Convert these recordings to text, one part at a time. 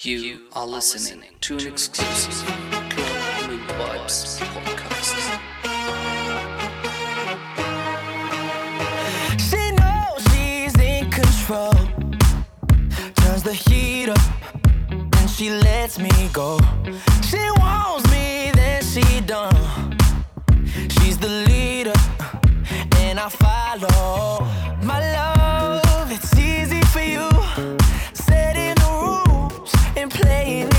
You are listening to an exclusive Club Mood Vibes podcast. She knows she's in control. Turns the heat up and she lets me go. She wants me, then she done. She's the leader and I follow. My love, it's easy for you. Said it and playing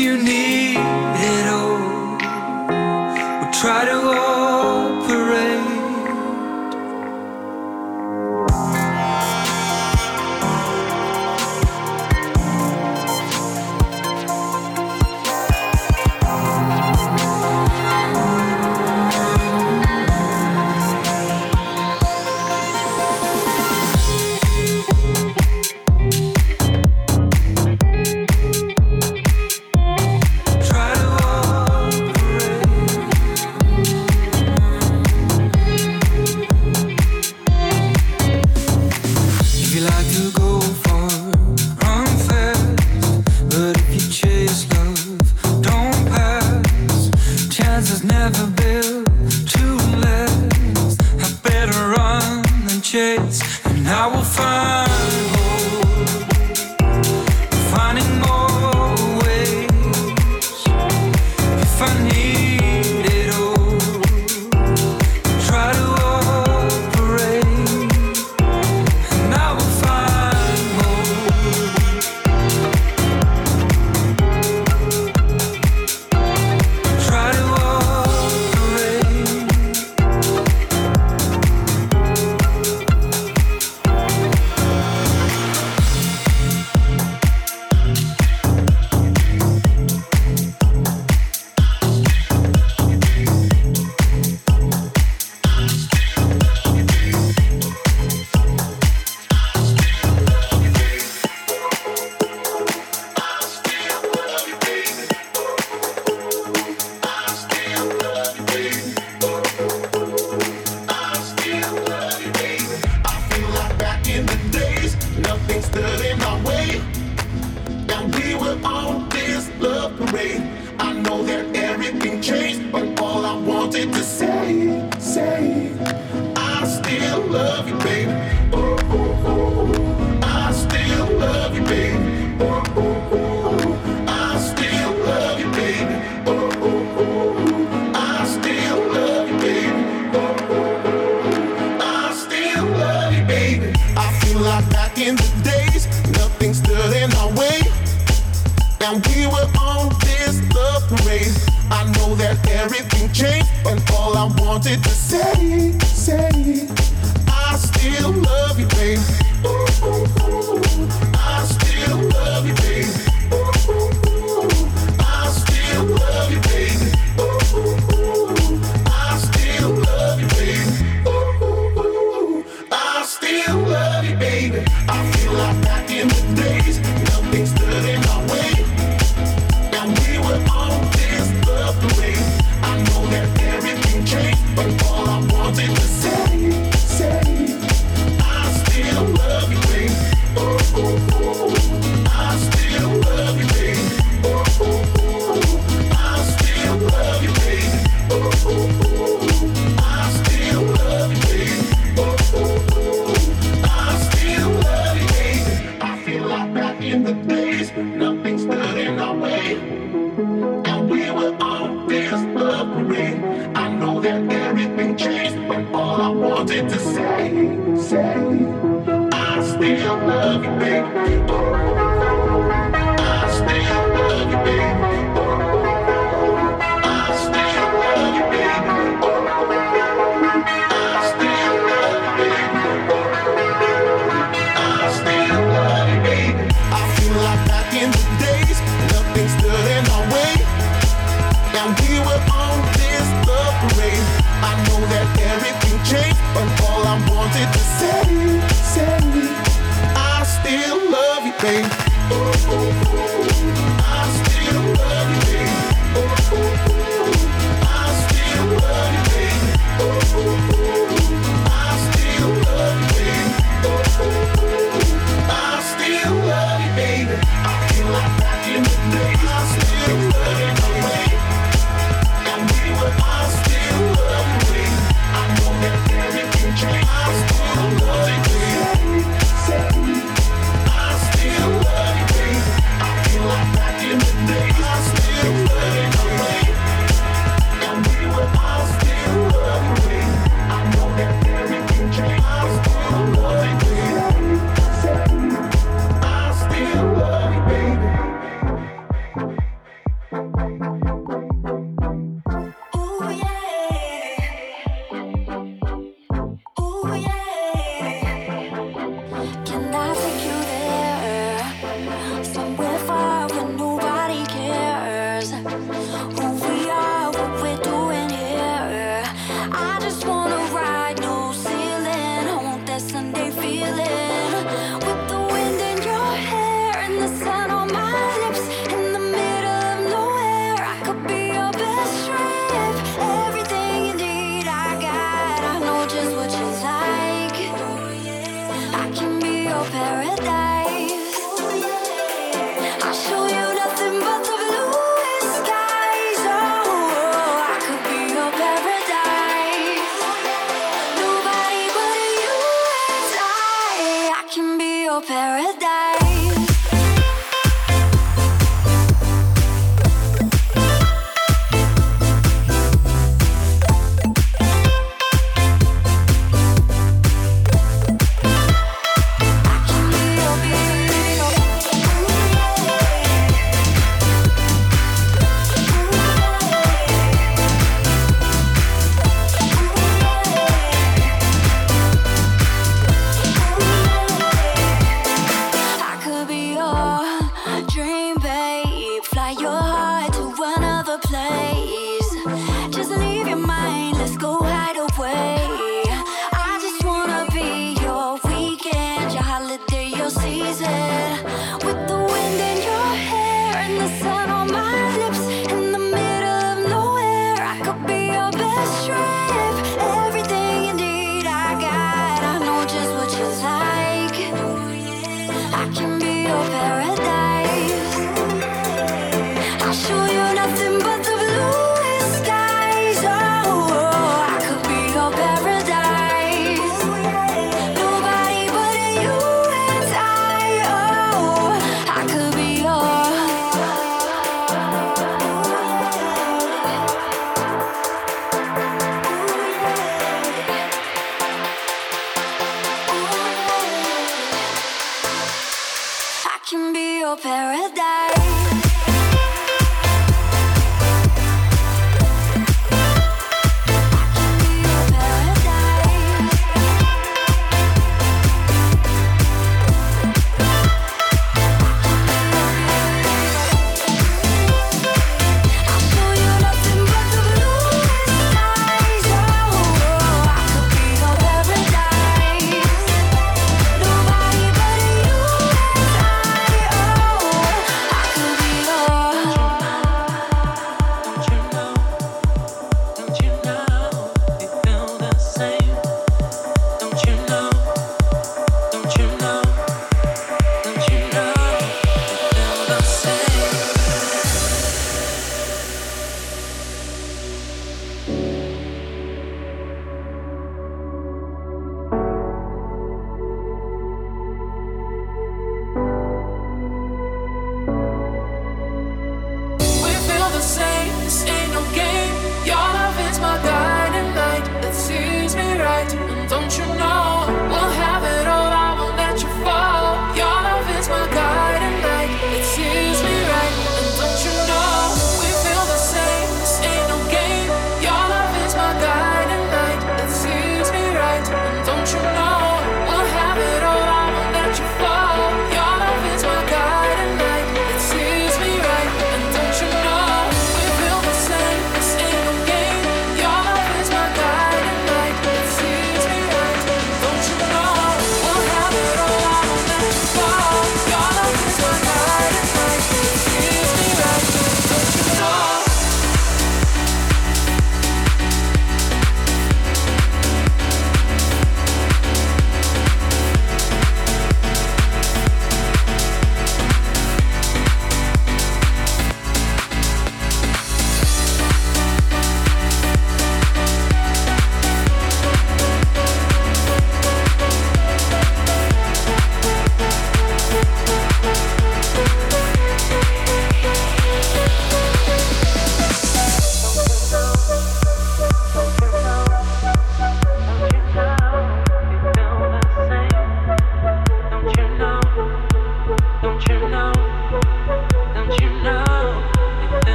I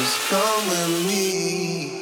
Just come with me.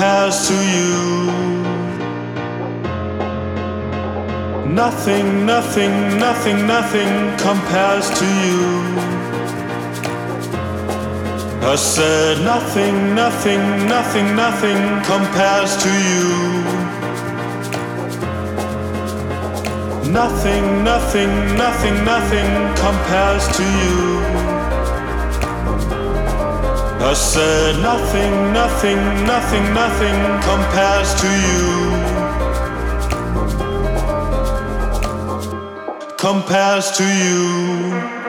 Compares to you. Nothing, nothing, nothing, nothing compares to you. I said nothing, nothing, nothing, nothing compares to you. Nothing, nothing, nothing, nothing compares to you. I said nothing, nothing, nothing, nothing compares to you. Compares to you.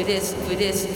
For this? This?